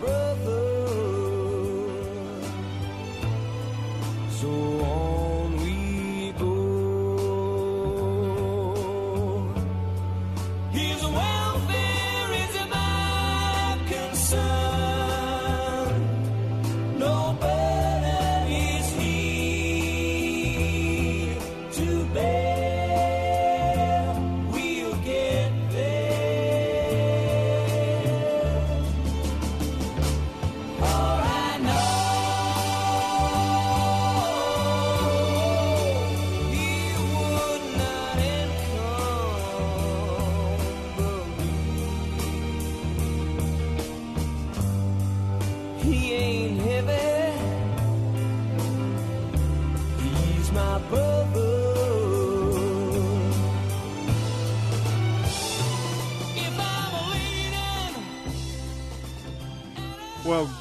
brother. So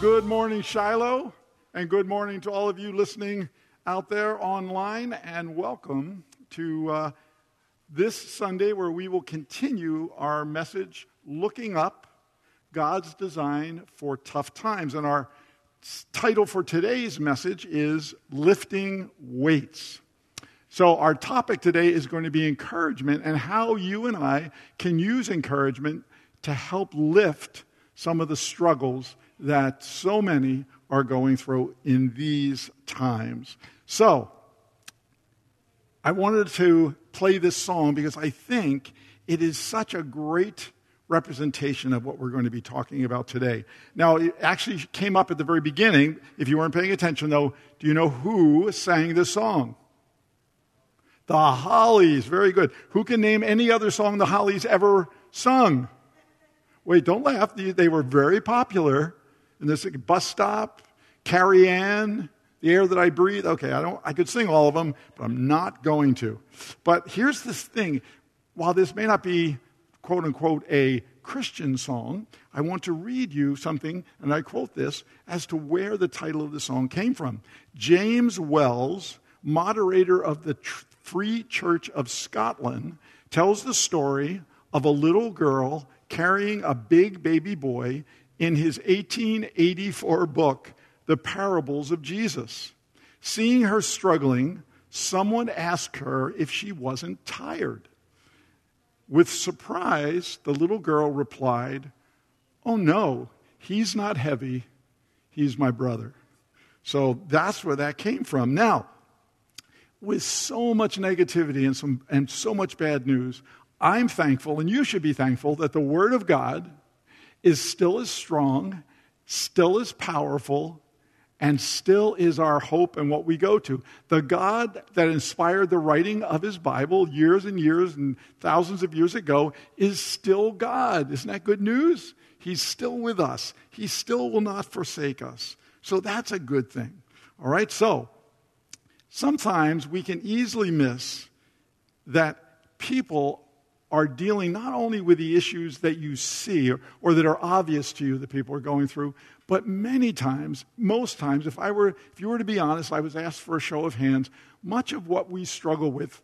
Good morning, Shiloh, and good morning to all of you listening out there online, and welcome to uh, this Sunday where we will continue our message looking up God's design for tough times. And our title for today's message is Lifting Weights. So, our topic today is going to be encouragement and how you and I can use encouragement to help lift some of the struggles that so many are going through in these times. So, I wanted to play this song because I think it is such a great representation of what we're going to be talking about today. Now, it actually came up at the very beginning. If you weren't paying attention, though, do you know who sang this song? The Hollies. Very good. Who can name any other song the Hollies ever sung? Wait, don't laugh. They were very popular and this bus stop, Carrie Anne, the air that I breathe. Okay, I don't I could sing all of them, but I'm not going to. But here's this thing. While this may not be quote unquote a Christian song, I want to read you something, and I quote this, as to where the title of the song came from. James Wells, moderator of the Free Church of Scotland, tells the story of a little girl carrying a big baby boy in his 1884 book, The Parables of Jesus. Seeing her struggling, someone asked her if she wasn't tired. With surprise, the little girl replied, Oh no, he's not heavy, he's my brother. So that's where that came from. Now, with so much negativity and, some, and so much bad news, I'm thankful, and you should be thankful, that the Word of God is still as strong, still as powerful, and still is our hope and what we go to. The God that inspired the writing of his Bible years and years and thousands of years ago is still God. Isn't that good news? He's still with us, He still will not forsake us. So that's a good thing. All right, so sometimes we can easily miss that people are dealing not only with the issues that you see or, or, that are obvious to you that people are going through, but many times, most times, if I were, if you were to be honest, I was asked for a show of hands, much of what we struggle with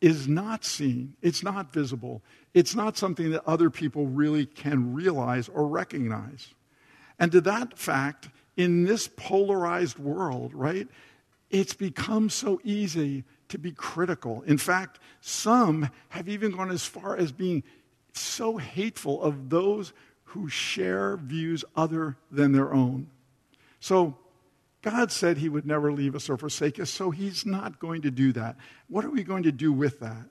is not seen. It's not visible. It's not something that other people really can realize or recognize. And to that fact, in this polarized world, right, it's become so easy to be critical. In fact, some have even gone as far as being so hateful of those who share views other than their own. So, God said He would never leave us or forsake us, so He's not going to do that. What are we going to do with that?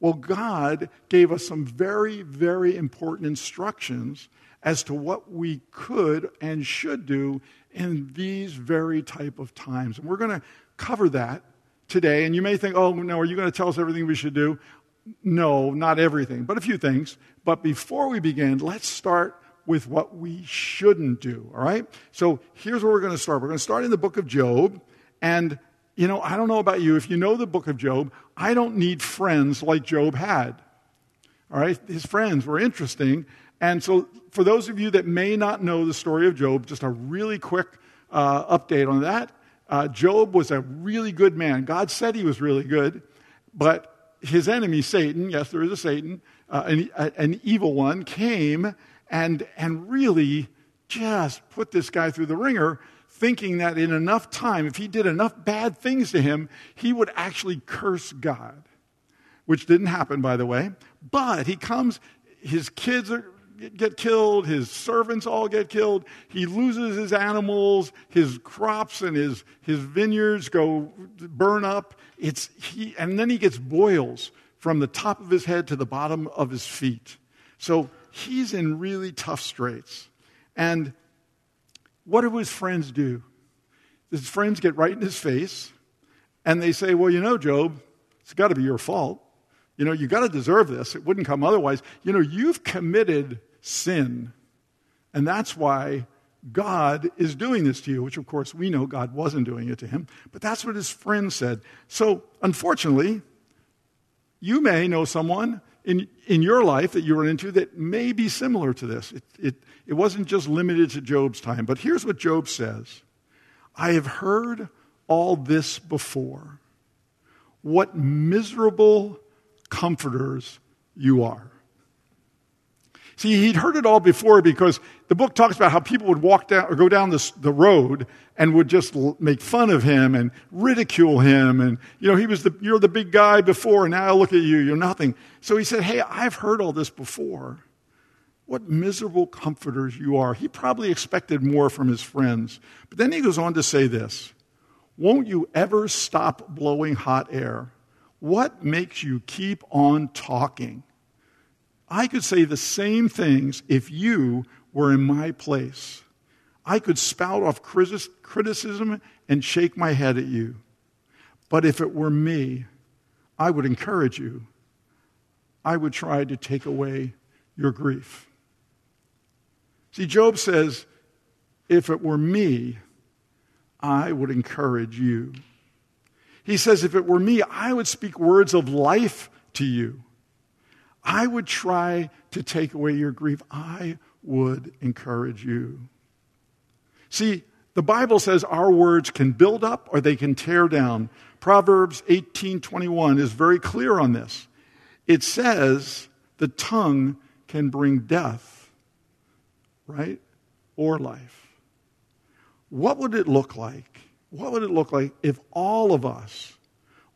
Well, God gave us some very, very important instructions as to what we could and should do in these very type of times. And we're going to cover that today, and you may think, oh, no, are you going to tell us everything we should do? No, not everything, but a few things. But before we begin, let's start with what we shouldn't do, all right? So here's where we're going to start. We're going to start in the book of Job. And, you know, I don't know about you. If you know the book of Job, I don't need friends like Job had. All right? His friends were interesting. And so, for those of you that may not know the story of Job, just a really quick uh, update on that. Uh, Job was a really good man. God said he was really good, but his enemy, Satan, yes, there is a Satan, uh, an, an evil one, came and, and really just put this guy through the ringer, thinking that in enough time, if he did enough bad things to him, he would actually curse God, which didn't happen, by the way. But he comes, his kids are get killed, his servants all get killed, he loses his animals, his crops and his, his vineyards go burn up. It's, he, and then he gets boils from the top of his head to the bottom of his feet. So he's in really tough straits. And what do his friends do? His friends get right in his face and they say, Well, you know, Job, it's got to be your fault. You know, you got to deserve this. It wouldn't come otherwise. You know, you've committed sin. And that's why God is doing this to you, which of course we know God wasn't doing it to him, but that's what his friend said. So, unfortunately, you may know someone in, in your life that you run into that may be similar to this. It, it, it wasn't just limited to Job's time. But here's what Job says I have heard all this before. What miserable comforters you are. See, he'd heard it all before because the book talks about how people would walk down or go down this, the road and would just make fun of him and ridicule him. And, you know, he was the, you're the big guy before and now I look at you, you're nothing. So he said, Hey, I've heard all this before. What miserable comforters you are. He probably expected more from his friends. But then he goes on to say this Won't you ever stop blowing hot air? What makes you keep on talking? I could say the same things if you were in my place. I could spout off criticism and shake my head at you. But if it were me, I would encourage you. I would try to take away your grief. See, Job says, if it were me, I would encourage you. He says, if it were me, I would speak words of life to you. I would try to take away your grief. I would encourage you. See, the Bible says our words can build up or they can tear down. Proverbs 18:21 is very clear on this. It says the tongue can bring death, right? Or life. What would it look like? What would it look like if all of us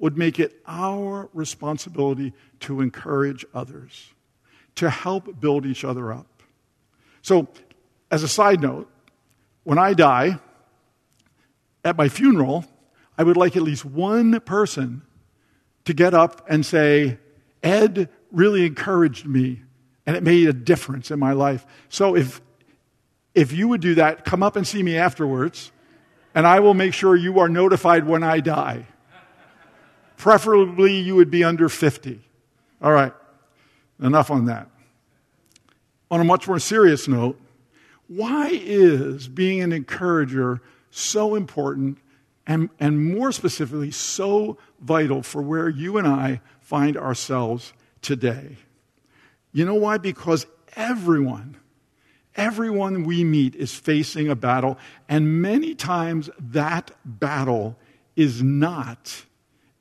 would make it our responsibility to encourage others, to help build each other up. So, as a side note, when I die, at my funeral, I would like at least one person to get up and say, Ed really encouraged me and it made a difference in my life. So if, if you would do that, come up and see me afterwards, and I will make sure you are notified when I die. Preferably, you would be under 50. All right, enough on that. On a much more serious note, why is being an encourager so important and, and more specifically, so vital for where you and I find ourselves today? You know why? Because everyone, everyone we meet is facing a battle, and many times that battle is not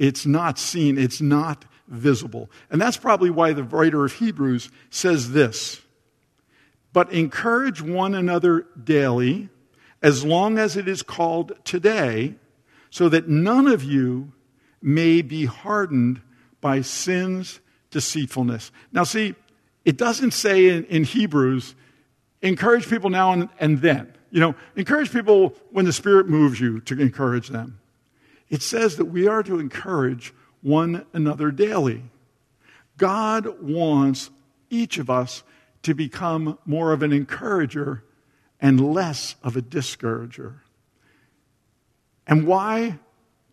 it's not seen, it's not visible. And that's probably why the writer of Hebrews says this But encourage one another daily, as long as it is called today, so that none of you may be hardened by sin's deceitfulness. Now, see, it doesn't say in, in Hebrews, encourage people now and, and then. You know, encourage people when the Spirit moves you to encourage them. It says that we are to encourage one another daily. God wants each of us to become more of an encourager and less of a discourager. And why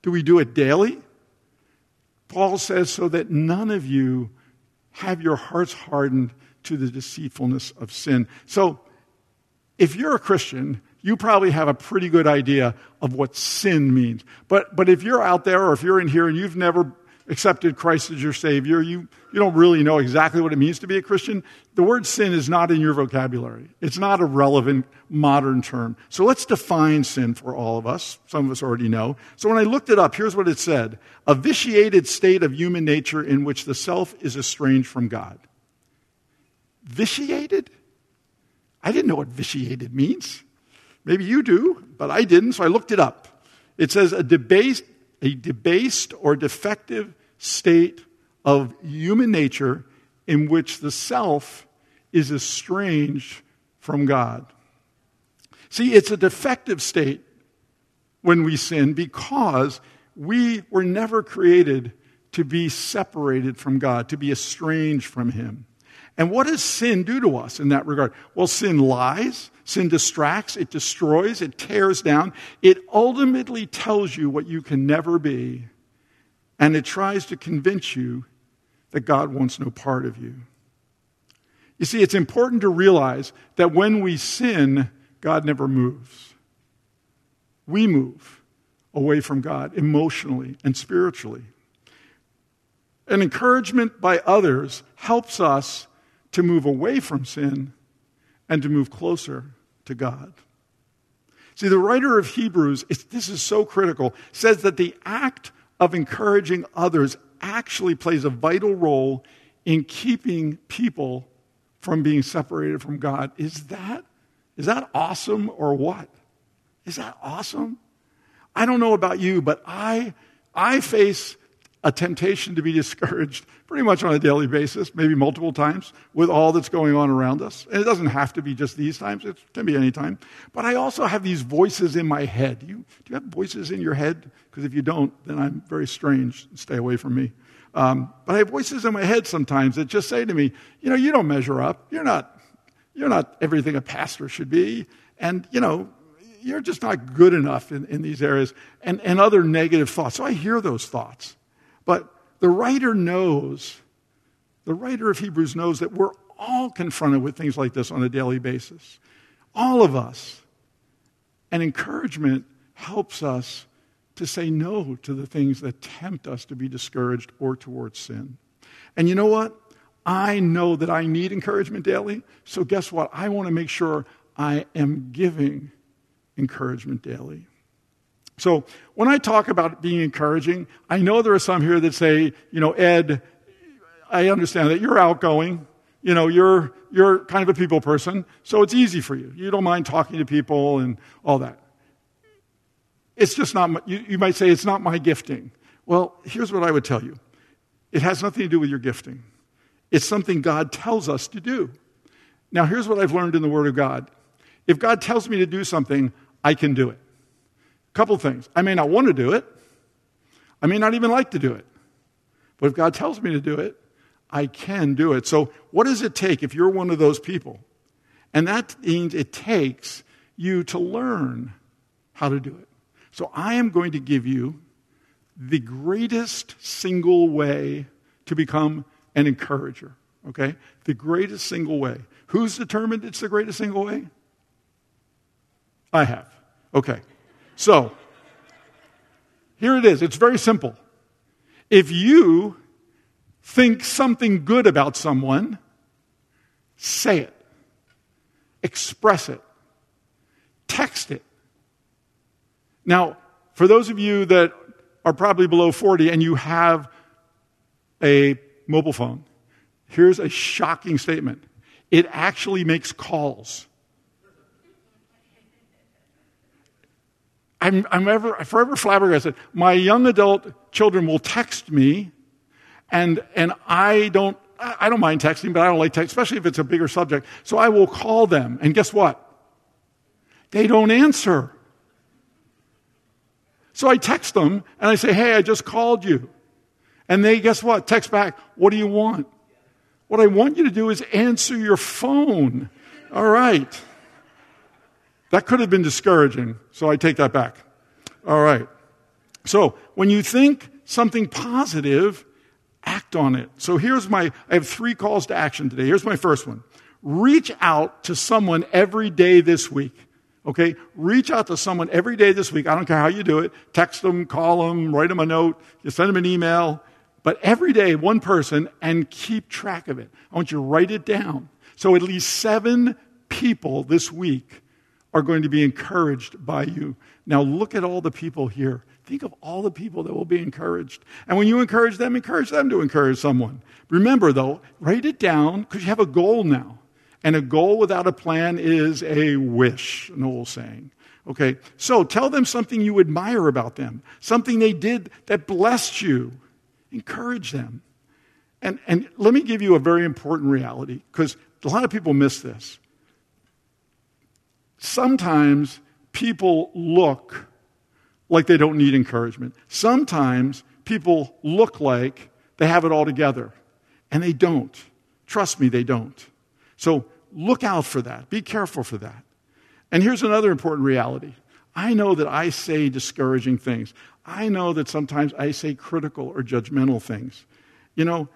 do we do it daily? Paul says, so that none of you have your hearts hardened to the deceitfulness of sin. So, if you're a Christian, you probably have a pretty good idea of what sin means. But, but if you're out there or if you're in here and you've never accepted Christ as your Savior, you, you don't really know exactly what it means to be a Christian. The word sin is not in your vocabulary. It's not a relevant modern term. So let's define sin for all of us. Some of us already know. So when I looked it up, here's what it said a vitiated state of human nature in which the self is estranged from God. Vitiated? I didn't know what vitiated means. Maybe you do, but I didn't, so I looked it up. It says a debased, a debased or defective state of human nature in which the self is estranged from God. See, it's a defective state when we sin because we were never created to be separated from God, to be estranged from Him. And what does sin do to us in that regard? Well, sin lies, sin distracts, it destroys, it tears down. It ultimately tells you what you can never be, and it tries to convince you that God wants no part of you. You see, it's important to realize that when we sin, God never moves. We move away from God emotionally and spiritually. And encouragement by others helps us to move away from sin and to move closer to God. See, the writer of Hebrews, this is so critical, says that the act of encouraging others actually plays a vital role in keeping people from being separated from God. Is that, is that awesome or what? Is that awesome? I don't know about you, but I, I face a temptation to be discouraged pretty much on a daily basis, maybe multiple times, with all that's going on around us. And it doesn't have to be just these times, it can be any time. But I also have these voices in my head. You, do you have voices in your head? Because if you don't, then I'm very strange. Stay away from me. Um, but I have voices in my head sometimes that just say to me, you know, you don't measure up. You're not, you're not everything a pastor should be. And, you know, you're just not good enough in, in these areas. And, and other negative thoughts. So I hear those thoughts. But the writer knows, the writer of Hebrews knows that we're all confronted with things like this on a daily basis. All of us. And encouragement helps us to say no to the things that tempt us to be discouraged or towards sin. And you know what? I know that I need encouragement daily. So, guess what? I want to make sure I am giving encouragement daily. So when I talk about being encouraging, I know there are some here that say, you know, Ed, I understand that you're outgoing. You know, you're, you're kind of a people person, so it's easy for you. You don't mind talking to people and all that. It's just not, my, you, you might say, it's not my gifting. Well, here's what I would tell you it has nothing to do with your gifting, it's something God tells us to do. Now, here's what I've learned in the Word of God if God tells me to do something, I can do it couple things. I may not want to do it. I may not even like to do it. But if God tells me to do it, I can do it. So, what does it take if you're one of those people? And that means it takes you to learn how to do it. So, I am going to give you the greatest single way to become an encourager. Okay? The greatest single way. Who's determined it's the greatest single way? I have. Okay. So, here it is. It's very simple. If you think something good about someone, say it, express it, text it. Now, for those of you that are probably below 40 and you have a mobile phone, here's a shocking statement it actually makes calls. I'm, I'm ever, forever flabbergasted. My young adult children will text me, and, and I don't, I don't mind texting, but I don't like text, especially if it's a bigger subject. So I will call them, and guess what? They don't answer. So I text them, and I say, hey, I just called you. And they, guess what? Text back, what do you want? What I want you to do is answer your phone. All right. That could have been discouraging, so I take that back. All right. So when you think something positive, act on it. So here's my, I have three calls to action today. Here's my first one. Reach out to someone every day this week. Okay? Reach out to someone every day this week. I don't care how you do it. Text them, call them, write them a note, you send them an email. But every day, one person, and keep track of it. I want you to write it down. So at least seven people this week are going to be encouraged by you. Now, look at all the people here. Think of all the people that will be encouraged. And when you encourage them, encourage them to encourage someone. Remember, though, write it down because you have a goal now. And a goal without a plan is a wish, an old saying. Okay, so tell them something you admire about them, something they did that blessed you. Encourage them. And, and let me give you a very important reality because a lot of people miss this sometimes people look like they don't need encouragement. Sometimes people look like they have it all together, and they don't. Trust me, they don't. So look out for that. Be careful for that. And here's another important reality I know that I say discouraging things. I know that sometimes I say critical or judgmental things. You know,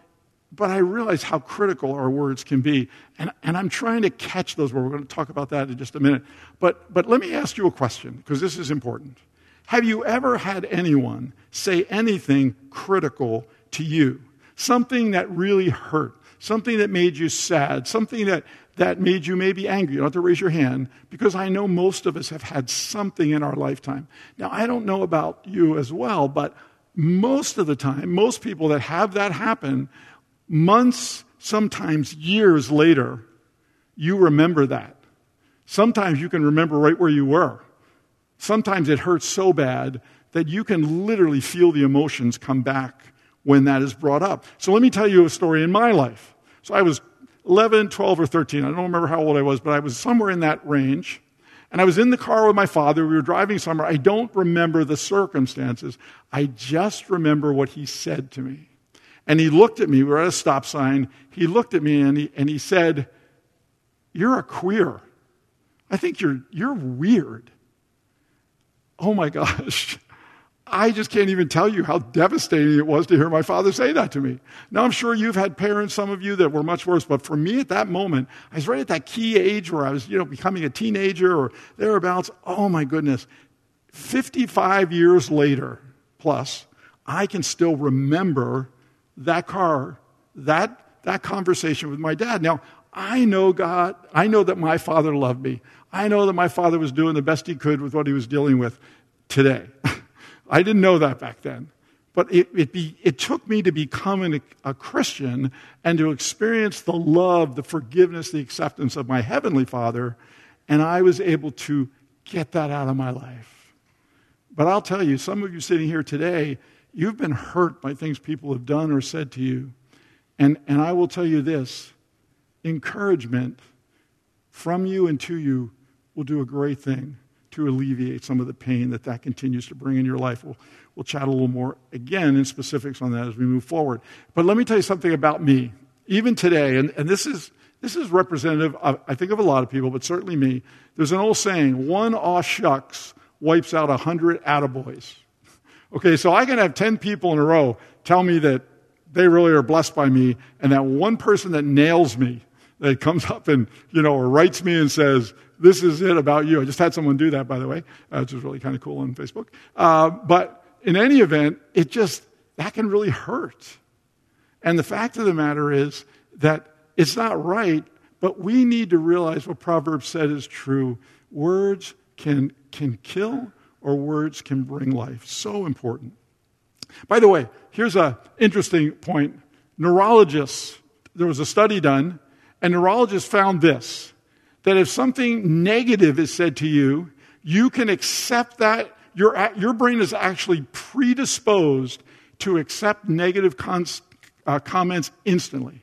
but I realize how critical our words can be. And, and I'm trying to catch those words. We're going to talk about that in just a minute. But, but let me ask you a question, because this is important. Have you ever had anyone say anything critical to you? something that really hurt, something that made you sad, something that, that made you maybe angry. You don't have to raise your hand because I know most of us have had something in our lifetime. Now, I don't know about you as well, but most of the time, most people that have that happen, months, sometimes years later, you remember that. Sometimes you can remember right where you were. Sometimes it hurts so bad that you can literally feel the emotions come back when that is brought up. So let me tell you a story in my life. So I was 11, 12, or 13. I don't remember how old I was, but I was somewhere in that range. And I was in the car with my father. We were driving somewhere. I don't remember the circumstances. I just remember what he said to me. And he looked at me. We were at a stop sign. He looked at me and he, and he said, You're a queer. I think you're, you're weird. Oh my gosh. I just can't even tell you how devastating it was to hear my father say that to me. Now, I'm sure you've had parents, some of you, that were much worse, but for me at that moment, I was right at that key age where I was, you know, becoming a teenager or thereabouts. Oh my goodness. 55 years later, plus, I can still remember that car, that, that conversation with my dad. Now, I know God, I know that my father loved me. I know that my father was doing the best he could with what he was dealing with today. I didn't know that back then. But it, it, be, it took me to become an, a Christian and to experience the love, the forgiveness, the acceptance of my Heavenly Father, and I was able to get that out of my life. But I'll tell you, some of you sitting here today, you've been hurt by things people have done or said to you. And, and I will tell you this encouragement from you and to you will do a great thing to alleviate some of the pain that that continues to bring in your life. We'll, we'll chat a little more again in specifics on that as we move forward. But let me tell you something about me. Even today, and, and this, is, this is representative, of, I think, of a lot of people, but certainly me. There's an old saying one aw shucks wipes out a hundred attaboys. Okay, so I can have 10 people in a row tell me that they really are blessed by me, and that one person that nails me, that comes up and, you know, or writes me and says, this is it about you. I just had someone do that, by the way, uh, which is really kind of cool on Facebook. Uh, but in any event, it just, that can really hurt. And the fact of the matter is that it's not right, but we need to realize what Proverbs said is true. Words can, can kill or words can bring life. So important. By the way, here's an interesting point. Neurologists, there was a study done, and neurologists found this that if something negative is said to you, you can accept that. Your, your brain is actually predisposed to accept negative cons, uh, comments instantly.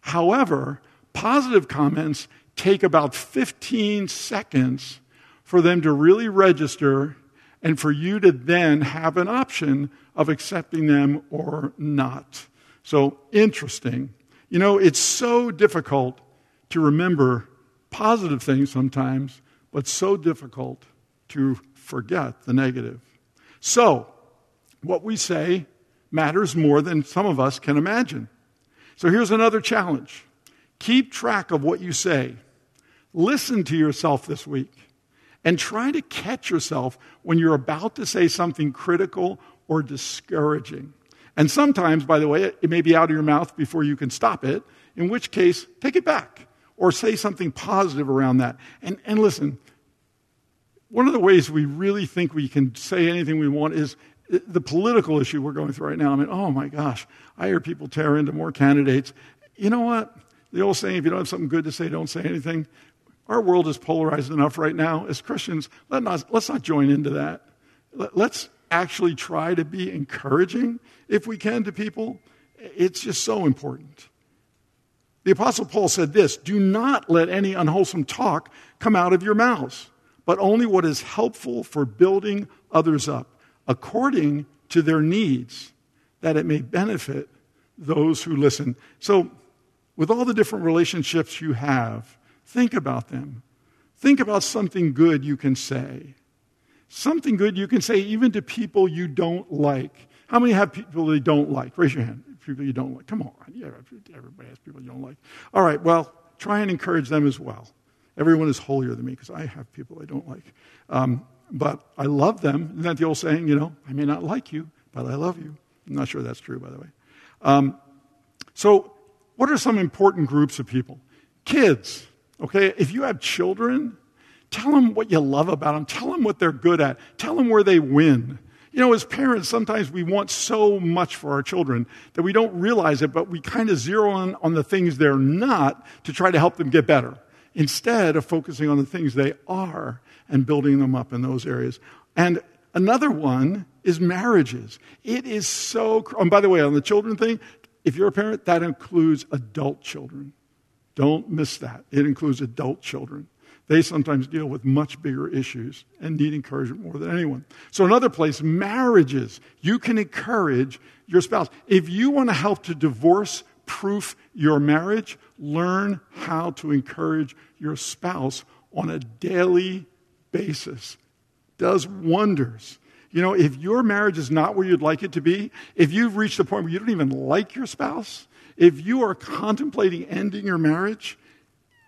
However, positive comments take about 15 seconds for them to really register and for you to then have an option of accepting them or not. So interesting. You know, it's so difficult to remember positive things sometimes, but so difficult to forget the negative. So, what we say matters more than some of us can imagine. So, here's another challenge keep track of what you say. Listen to yourself this week and try to catch yourself when you're about to say something critical or discouraging. And sometimes, by the way, it may be out of your mouth before you can stop it, in which case, take it back or say something positive around that. And, and listen, one of the ways we really think we can say anything we want is uh, the political issue we're going through right now. I mean, oh my gosh, I hear people tear into more candidates. You know what? The old saying, if you don't have something good to say, don't say anything. Our world is polarized enough right now. As Christians, let not, let's not join into that. Let's actually try to be encouraging, if we can, to people. It's just so important. The Apostle Paul said this Do not let any unwholesome talk come out of your mouths, but only what is helpful for building others up, according to their needs, that it may benefit those who listen. So, with all the different relationships you have, think about them. Think about something good you can say. Something good you can say even to people you don't like. How many have people they don't like? Raise your hand people you don't like. Come on. Yeah, everybody has people you don't like. All right, well, try and encourage them as well. Everyone is holier than me because I have people I don't like. Um, but I love them. Isn't that the old saying, you know, I may not like you, but I love you? I'm not sure that's true, by the way. Um, So, what are some important groups of people? Kids, okay? If you have children, tell them what you love about them, tell them what they're good at, tell them where they win. You know, as parents, sometimes we want so much for our children that we don't realize it, but we kind of zero in on the things they're not to try to help them get better instead of focusing on the things they are and building them up in those areas. And another one is marriages. It is so, and by the way, on the children thing, if you're a parent, that includes adult children. Don't miss that. It includes adult children. They sometimes deal with much bigger issues and need encouragement more than anyone. So, another place, marriages. You can encourage your spouse. If you want to help to divorce proof your marriage, learn how to encourage your spouse on a daily basis. Does wonders. You know, if your marriage is not where you'd like it to be, if you've reached the point where you don't even like your spouse, if you are contemplating ending your marriage,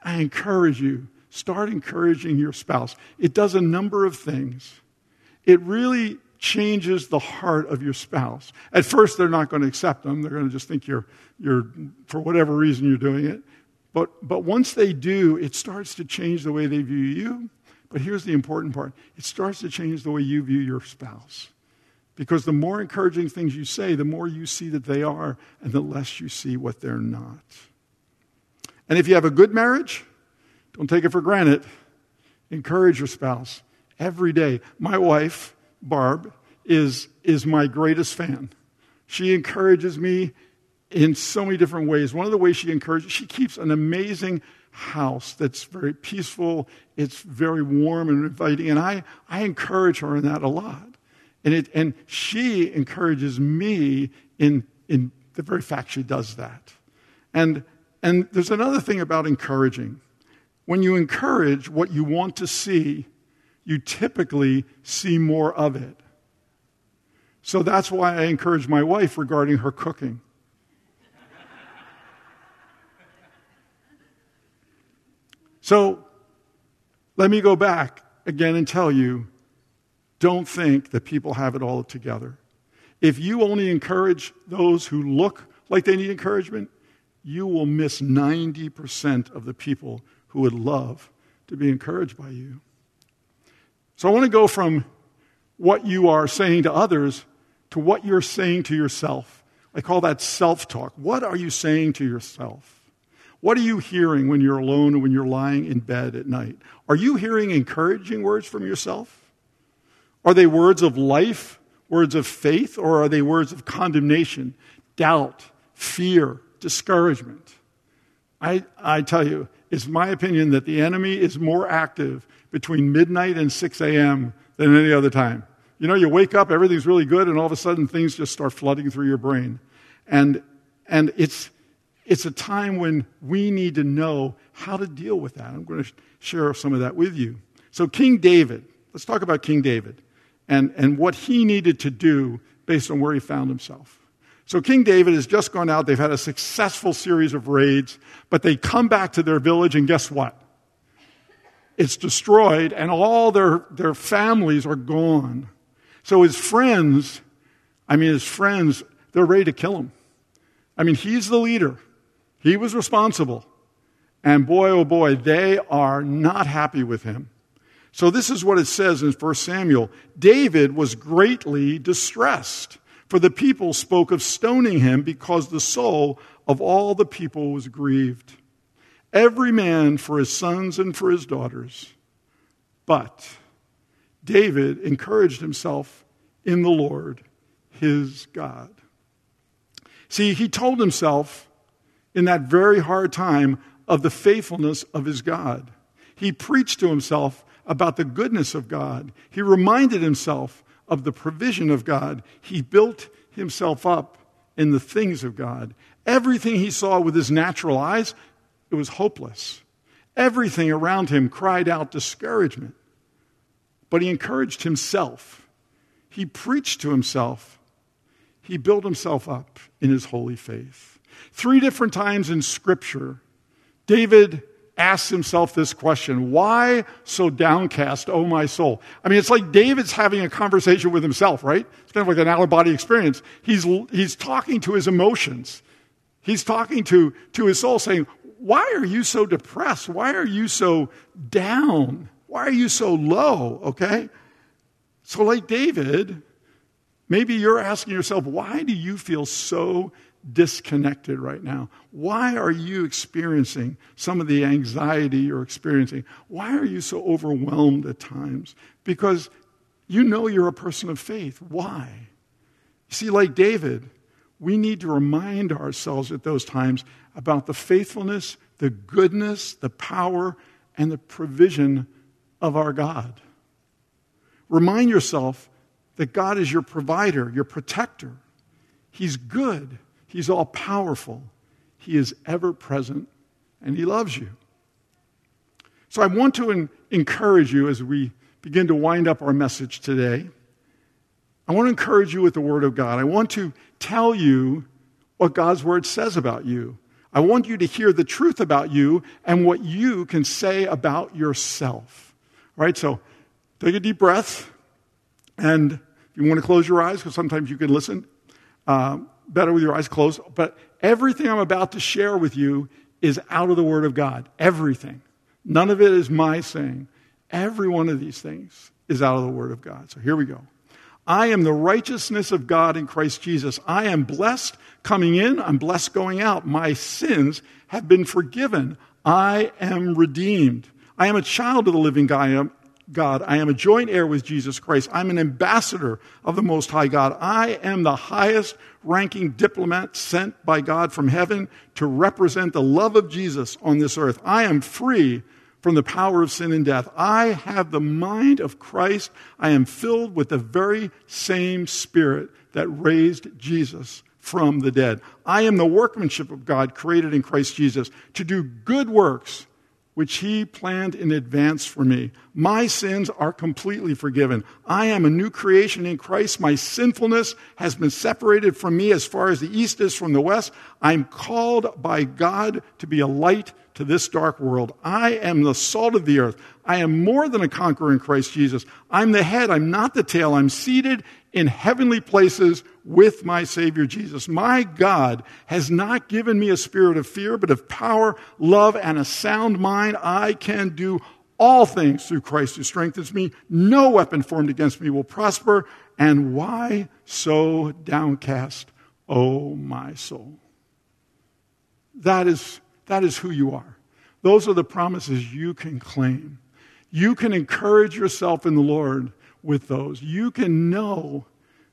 I encourage you start encouraging your spouse. It does a number of things. It really changes the heart of your spouse. At first, they're not going to accept them. They're going to just think you're, you're for whatever reason, you're doing it. But, but once they do, it starts to change the way they view you. But here's the important part it starts to change the way you view your spouse. Because the more encouraging things you say, the more you see that they are, and the less you see what they're not. And if you have a good marriage, don't take it for granted. Encourage your spouse every day. My wife, Barb, is, is my greatest fan. She encourages me in so many different ways. One of the ways she encourages, she keeps an amazing house that's very peaceful, it's very warm and inviting, and I, I encourage her in that a lot. And, it, and she encourages me in, in the very fact she does that. And, and there's another thing about encouraging. When you encourage what you want to see, you typically see more of it. So that's why I encourage my wife regarding her cooking. So let me go back again and tell you don't think that people have it all together. If you only encourage those who look like they need encouragement, you will miss 90% of the people who would love to be encouraged by you. So I want to go from what you are saying to others to what you're saying to yourself. I call that self talk. What are you saying to yourself? What are you hearing when you're alone and when you're lying in bed at night? Are you hearing encouraging words from yourself? Are they words of life, words of faith, or are they words of condemnation, doubt, fear, discouragement? I, I tell you, it's my opinion that the enemy is more active between midnight and 6 a.m. than any other time. You know, you wake up, everything's really good, and all of a sudden things just start flooding through your brain. And, and it's, it's a time when we need to know how to deal with that. I'm going to share some of that with you. So, King David, let's talk about King David and, and what he needed to do based on where he found himself. So King David has just gone out. They've had a successful series of raids, but they come back to their village, and guess what? It's destroyed, and all their, their families are gone. So his friends, I mean, his friends, they're ready to kill him. I mean, he's the leader, he was responsible. And boy, oh boy, they are not happy with him. So this is what it says in 1 Samuel David was greatly distressed, for the people spoke of stoning him because the soul of all the people was grieved. Every man for his sons and for his daughters. But David encouraged himself in the Lord, his God. See, he told himself in that very hard time of the faithfulness of his God. He preached to himself about the goodness of God. He reminded himself of the provision of God. He built himself up in the things of God. Everything he saw with his natural eyes, it was hopeless. Everything around him cried out discouragement. But he encouraged himself. He preached to himself. He built himself up in his holy faith. Three different times in Scripture, David asks himself this question Why so downcast, oh my soul? I mean, it's like David's having a conversation with himself, right? It's kind of like an out of body experience. He's, he's talking to his emotions. He's talking to, to his soul saying, Why are you so depressed? Why are you so down? Why are you so low? Okay? So, like David, maybe you're asking yourself, Why do you feel so disconnected right now? Why are you experiencing some of the anxiety you're experiencing? Why are you so overwhelmed at times? Because you know you're a person of faith. Why? You see, like David, we need to remind ourselves at those times about the faithfulness, the goodness, the power, and the provision of our God. Remind yourself that God is your provider, your protector. He's good. He's all powerful. He is ever present and He loves you. So I want to encourage you as we begin to wind up our message today. I want to encourage you with the Word of God. I want to tell you what God's Word says about you. I want you to hear the truth about you and what you can say about yourself. All right, so take a deep breath. And if you want to close your eyes, because sometimes you can listen, uh, better with your eyes closed. But everything I'm about to share with you is out of the Word of God. Everything. None of it is my saying. Every one of these things is out of the Word of God. So here we go. I am the righteousness of God in Christ Jesus. I am blessed coming in, I'm blessed going out. My sins have been forgiven. I am redeemed. I am a child of the living God. God. I am a joint heir with Jesus Christ. I'm an ambassador of the Most High God. I am the highest ranking diplomat sent by God from heaven to represent the love of Jesus on this earth. I am free from the power of sin and death. I have the mind of Christ. I am filled with the very same Spirit that raised Jesus from the dead. I am the workmanship of God created in Christ Jesus to do good works which he planned in advance for me. My sins are completely forgiven. I am a new creation in Christ. My sinfulness has been separated from me as far as the east is from the west. I'm called by God to be a light to this dark world. I am the salt of the earth. I am more than a conqueror in Christ Jesus. I'm the head. I'm not the tail. I'm seated in heavenly places with my Savior Jesus. My God has not given me a spirit of fear, but of power, love, and a sound mind. I can do all things through Christ who strengthens me. No weapon formed against me will prosper. And why so downcast, O oh my soul? That is, that is who you are. Those are the promises you can claim. You can encourage yourself in the Lord with those. You can know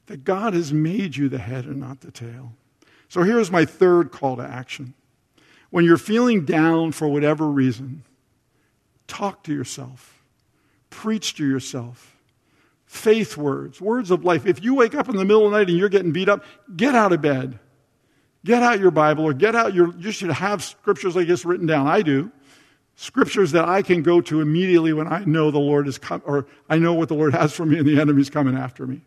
that God has made you the head and not the tail. So here's my third call to action. When you're feeling down for whatever reason, talk to yourself, preach to yourself. Faith words, words of life. If you wake up in the middle of the night and you're getting beat up, get out of bed. Get out your Bible or get out your, you should have scriptures like this written down. I do scriptures that I can go to immediately when I know the Lord is coming, or I know what the Lord has for me and the enemy's coming after me.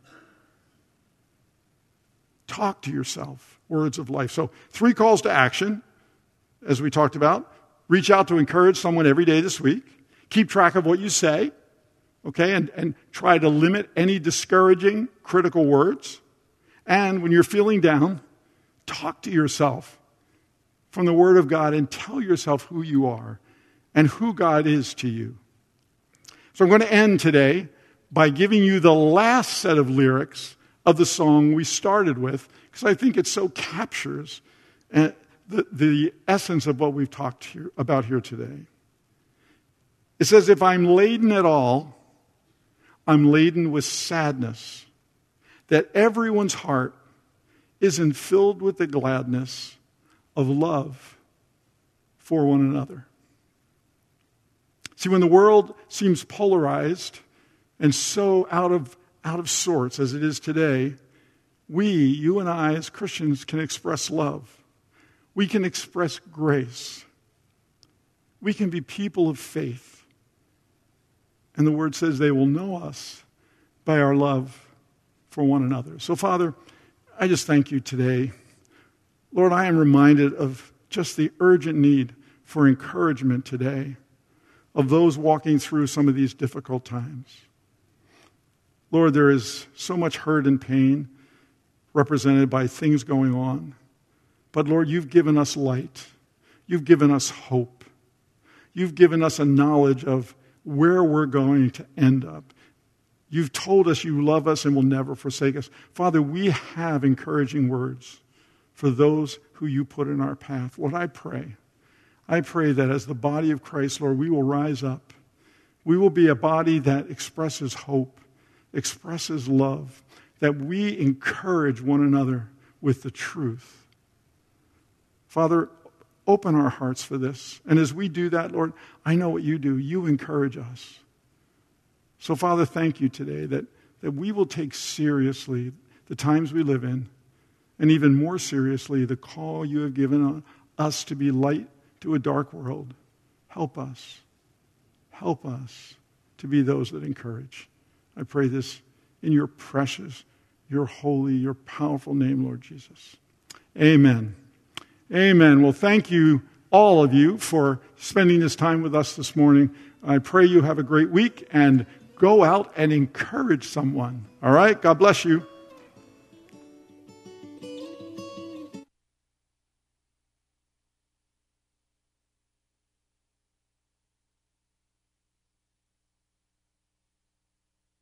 Talk to yourself, words of life. So, three calls to action, as we talked about. Reach out to encourage someone every day this week. Keep track of what you say, okay, and, and try to limit any discouraging, critical words. And when you're feeling down, talk to yourself from the Word of God and tell yourself who you are and who God is to you. So I'm going to end today by giving you the last set of lyrics of the song we started with, because I think it so captures uh, the, the essence of what we've talked here, about here today. It says, If I'm laden at all, I'm laden with sadness, that everyone's heart isn't filled with the gladness of love for one another. See, when the world seems polarized and so out of, out of sorts as it is today, we, you and I, as Christians, can express love. We can express grace. We can be people of faith. And the word says they will know us by our love for one another. So, Father, I just thank you today. Lord, I am reminded of just the urgent need for encouragement today of those walking through some of these difficult times. Lord, there is so much hurt and pain represented by things going on. But Lord, you've given us light. You've given us hope. You've given us a knowledge of where we're going to end up. You've told us you love us and will never forsake us. Father, we have encouraging words for those who you put in our path. Lord, I pray. I pray that as the body of Christ, Lord, we will rise up. We will be a body that expresses hope, expresses love, that we encourage one another with the truth. Father, open our hearts for this. And as we do that, Lord, I know what you do. You encourage us. So, Father, thank you today that, that we will take seriously the times we live in, and even more seriously, the call you have given us to be light to a dark world. Help us. Help us to be those that encourage. I pray this in your precious, your holy, your powerful name, Lord Jesus. Amen. Amen. Well, thank you, all of you, for spending this time with us this morning. I pray you have a great week and go out and encourage someone. All right? God bless you.